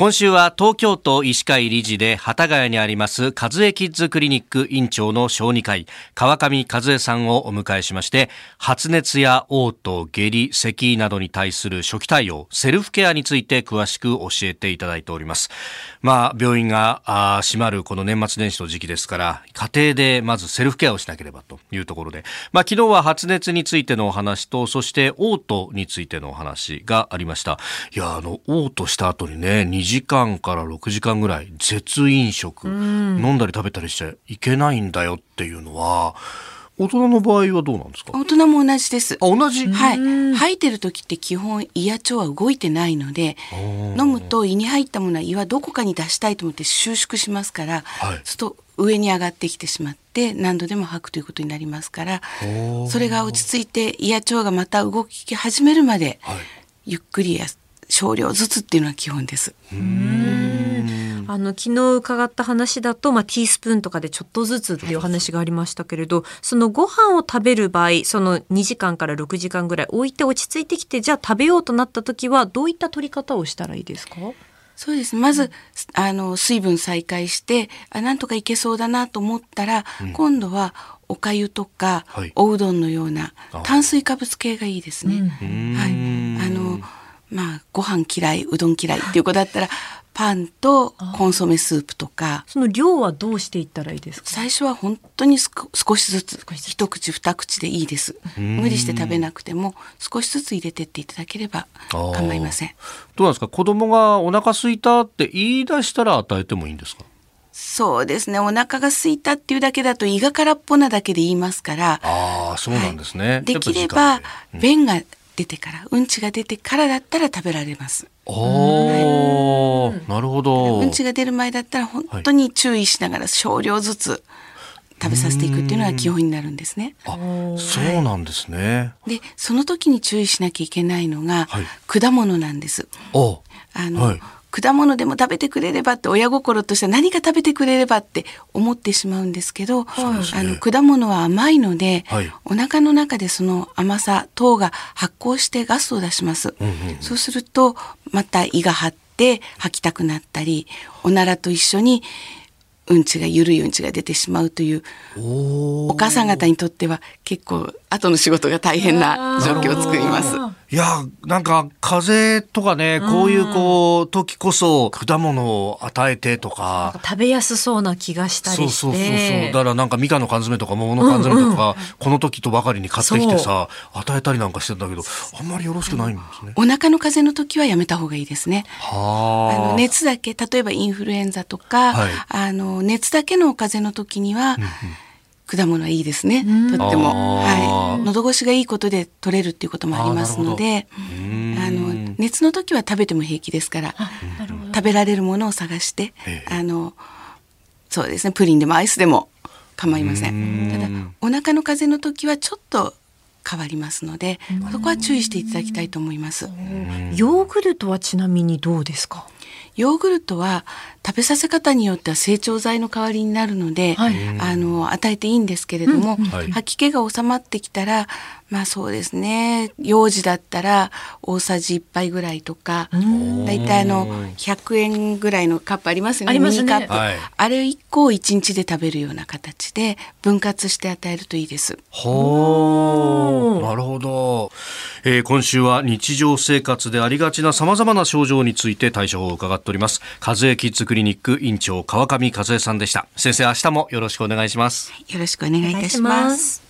今週は東京都医師会理事で幡ヶ谷にあります和江キッズクリニック院長の小児科医川上和江さんをお迎えしまして発熱や嘔吐下痢咳などに対する初期対応セルフケアについて詳しく教えていただいております。まあ病院があ閉まるこの年末年始の時期ですから家庭でまずセルフケアをしなければというところで。まあ昨日は発熱についてのお話とそして嘔吐についてのお話がありました。いやあの嘔吐した後にね時間から6時間ぐらい絶飲食、飲んだり食べたりしちゃいけないんだよっていうのは大人の場合はどうなんですか？大人も同じです。あ同じ、はい。吐いてる時って基本胃や腸は動いてないので、飲むと胃に入ったものは胃はどこかに出したいと思って収縮しますから、はい。すると上に上がってきてしまって何度でも吐くということになりますから、それが落ち着いて胃や腸がまた動き始めるまで、はい。ゆっくりや少量ずつっていうのは基本です。あの昨日伺った話だと、まあ、ティースプーンとかでちょっとずつっていうお話がありましたけれどそのご飯を食べる場合その2時間から6時間ぐらい置いて落ち着いてきてじゃあ食べようとなった時はどういった取り方をしたらいいですか？そうです。まず、あの、水分再開して、あ、なんとかいけそうだなと思ったら、今度は、おかゆとか、はいおうどんのようなあ炭水化物系がいいですね。はい。まあ、ご飯嫌い、うどん嫌いっていう子だったら、パンとコンソメスープとか、その量はどうしていったらいいですか？最初は本当にすこ少しずつ、一口二口でいいです。無理して食べなくても、少しずつ入れてっていただければ構いません。どうなんですか？子供がお腹空いたって言い出したら与えてもいいんですか？そうですね。お腹が空いたっていうだけだと胃が空っぽなだけで言いますから、ああそうなんですね、はい。できれやば便が出てから、うんちが出てからだったら食べられます。おおなるほど。うんちが出る前だったら本当に注意しながら少量ずつ食べさせていくっていうのが基本になるんですね。あそうなんですね。で、その時に注意しなきゃいけないのがはい。果物なんです。お。あの、はい果物でも食べてくれればって親心としては何か食べてくれればって思ってしまうんですけど、あの果物は甘いので、はい。お腹の中でその甘さ等が発酵してガスを出します。んうん。そうするとまた胃が張って吐きたくなったり、おならと一緒にうんちが緩いうんちが出てしまうというお母さん方にとっては結構後の仕事が大変な状況を作ります。いやなんか風邪とかねこういうこう時こそ果物を与えてとか。食べやすそうな気がしたりして。そうそうそうそう。だからなんかみかんの缶詰とか桃の缶詰とか、この時とばかりに買ってきてさ与えたりなんかしてたんだけどあんまりよろしくないんですね。お腹の風邪の時はやめた方がいいですね。あ。はあの熱だけ例えばインフルエンザとか、はい。あの熱だけのお風邪の時には、果物はいいですね、とっても、はい、喉越しがいいことで取れるっていうこともありますのでーあの熱の時は食べても平気ですから食べられるものを探してええ。あのそうですねプリンでもアイスでも構いません。ただお腹の風邪の時はちょっと変わりますのでそこは注意していただきたいと思います。ヨーグルトはちなみにどうですか？ヨーグルトは食べさせ方によっては成長剤の代わりになるので、はい。あの与えていいんですけれども、はい。吐き気が収まってきたらまあそうですね。幼児だったら大さじ1杯ぐらいとかだいたいあの100円ぐらいのカップありますよね。ありますね。ミニカップ、はい。あれ1個を1日で食べるような形で分割して与えるといいです。ほうなるほど、えー今週は日常生活でありがちな様々な症状について対処法を伺っております。和江キッズクリニック院長川上和江さんでした。先生明日もよろしくお願いします。よろしくお願いいたします。